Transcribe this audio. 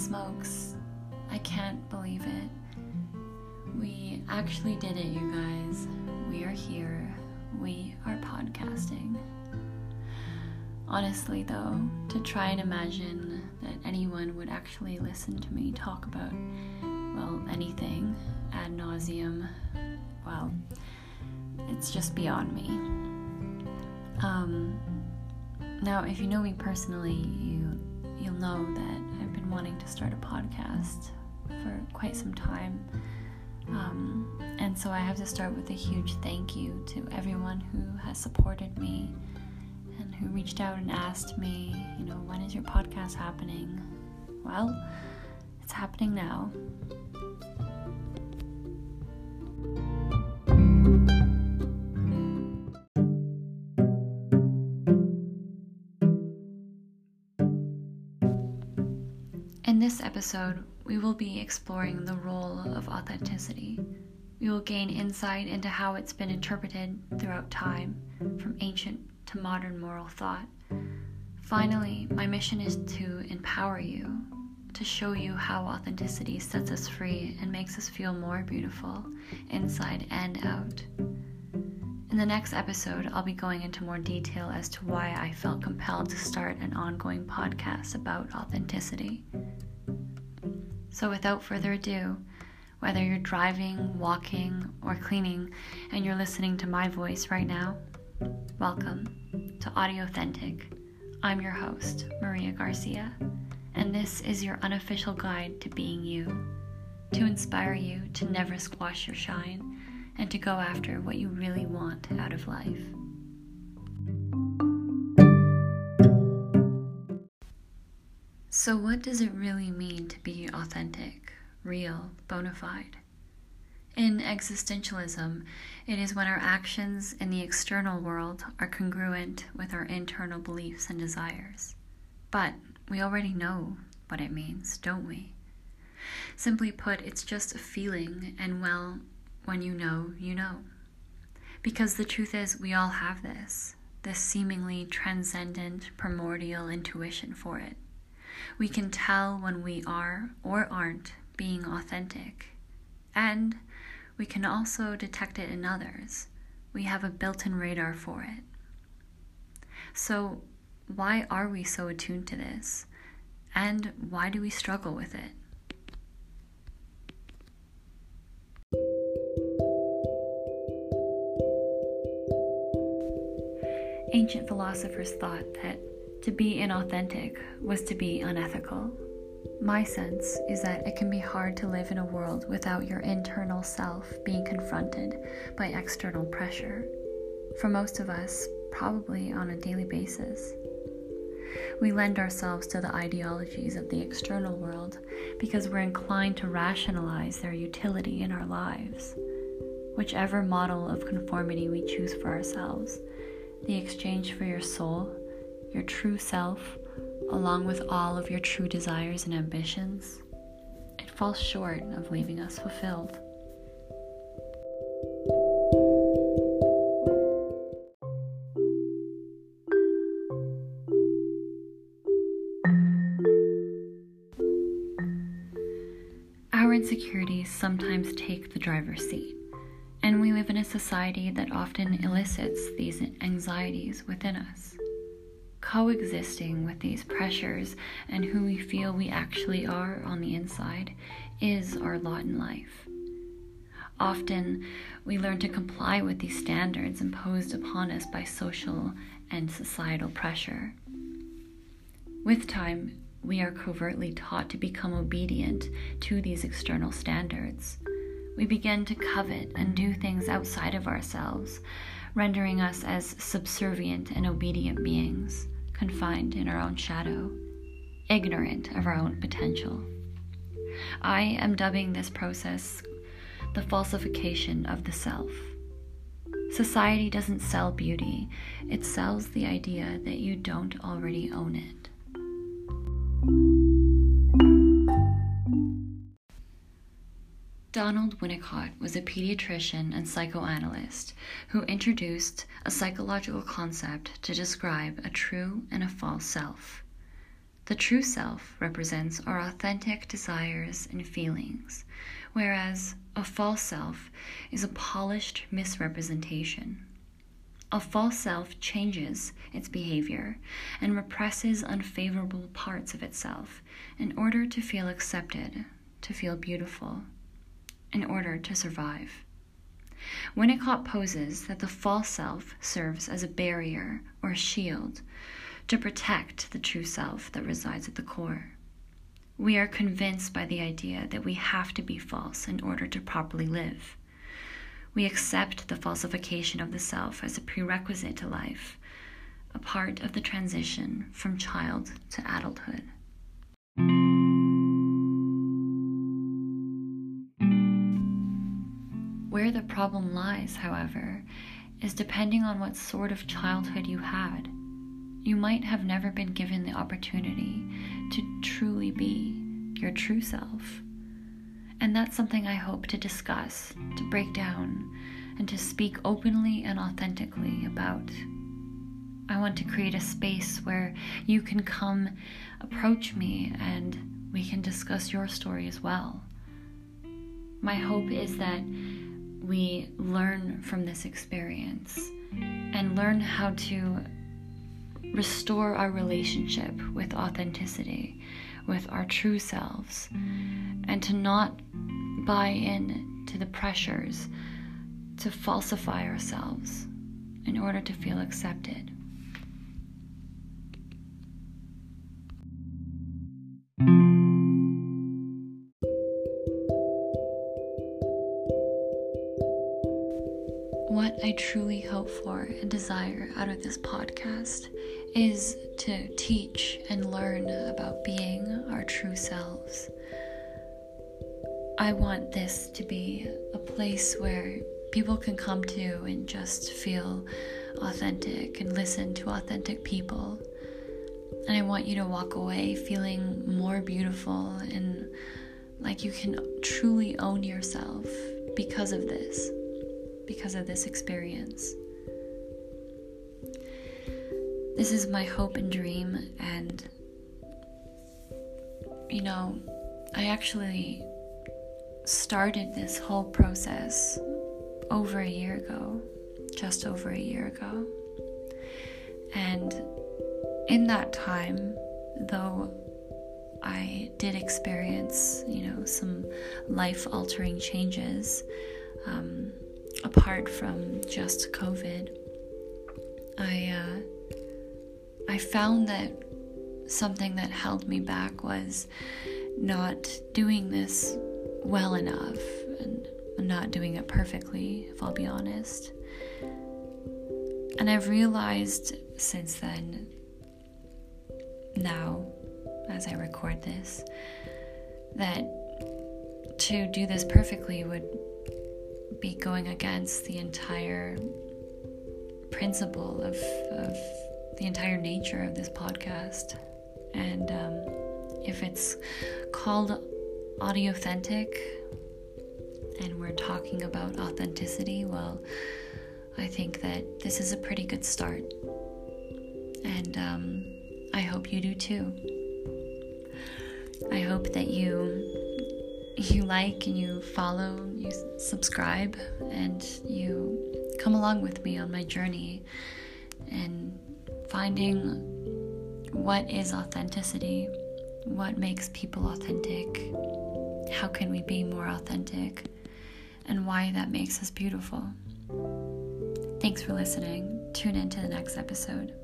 smokes. I can't believe it. We actually did it, you guys. We are here. We are podcasting. Honestly, though, to try and imagine that anyone would actually listen to me talk about, well, anything ad nauseum, well, it's just beyond me. Um, now, if you know me personally, you you'll know that I've been wanting to start a podcast for quite some time. Um, and so I have to start with a huge thank you to everyone who has supported me and who reached out and asked me, you know, when is your podcast happening? Well, it's happening now. This episode, we will be exploring the role of authenticity. We will gain insight into how it's been interpreted throughout time, from ancient to modern moral thought. Finally, my mission is to empower you, to show you how authenticity sets us free and makes us feel more beautiful, inside and out. In the next episode, I'll be going into more detail as to why I felt compelled to start an ongoing podcast about authenticity. So, without further ado, whether you're driving, walking, or cleaning, and you're listening to my voice right now, welcome to Audiothentic. I'm your host, Maria Garcia, and this is your unofficial guide to being you, to inspire you to never squash your shine and to go after what you really want out of life. So, what does it really mean to be authentic, real, bona fide? In existentialism, it is when our actions in the external world are congruent with our internal beliefs and desires. But we already know what it means, don't we? Simply put, it's just a feeling, and well, when you know, you know. Because the truth is, we all have this, this seemingly transcendent, primordial intuition for it. We can tell when we are or aren't being authentic. And we can also detect it in others. We have a built in radar for it. So, why are we so attuned to this? And why do we struggle with it? Ancient philosophers thought that to be inauthentic was to be unethical. My sense is that it can be hard to live in a world without your internal self being confronted by external pressure. For most of us, probably on a daily basis. We lend ourselves to the ideologies of the external world because we're inclined to rationalize their utility in our lives. Whichever model of conformity we choose for ourselves, the exchange for your soul, your true self, along with all of your true desires and ambitions, it falls short of leaving us fulfilled. Our insecurities sometimes take the driver's seat, and we live in a society that often elicits these anxieties within us. Coexisting with these pressures and who we feel we actually are on the inside is our lot in life. Often, we learn to comply with these standards imposed upon us by social and societal pressure. With time, we are covertly taught to become obedient to these external standards. We begin to covet and do things outside of ourselves, rendering us as subservient and obedient beings, confined in our own shadow, ignorant of our own potential. I am dubbing this process the falsification of the self. Society doesn't sell beauty, it sells the idea that you don't already own it. Donald Winnicott was a pediatrician and psychoanalyst who introduced a psychological concept to describe a true and a false self. The true self represents our authentic desires and feelings, whereas a false self is a polished misrepresentation. A false self changes its behavior and represses unfavorable parts of itself in order to feel accepted, to feel beautiful, in order to survive. Winnicott poses that the false self serves as a barrier or shield to protect the true self that resides at the core. We are convinced by the idea that we have to be false in order to properly live. We accept the falsification of the self as a prerequisite to life, a part of the transition from child to adulthood. Problem lies, however, is depending on what sort of childhood you had. You might have never been given the opportunity to truly be your true self. And that's something I hope to discuss, to break down, and to speak openly and authentically about. I want to create a space where you can come approach me and we can discuss your story as well. My hope is that we learn from this experience and learn how to restore our relationship with authenticity, with our true selves, and to not buy in to the pressures to falsify ourselves in order to feel accepted. I truly hope for and desire out of this podcast is to teach and learn about being our true selves. I want this to be a place where people can come to and just feel authentic and listen to authentic people. And I want you to walk away feeling more beautiful and like you can truly own yourself because of this, because of this experience. This is my hope and dream, and you know, I actually started this whole process over a year ago, just over a year ago. And in that time, though I did experience, you know, some life altering changes, um, apart from just COVID, I, uh, I found that something that held me back was not doing this well enough and not doing it perfectly, if I'll be honest. And I've realized since then, now, as I record this, that to do this perfectly would be going against the entire principle of, of the entire nature of this podcast. And um, if it's called Audiothentic and we're talking about authenticity, well, I think that this is a pretty good start. And um, I hope you do too. I hope that you you like and you follow, you subscribe, and you come along with me on my journey and finding what is authenticity, what makes people authentic, how can we be more authentic, and why that makes us beautiful. Thanks for listening. Tune in to the next episode.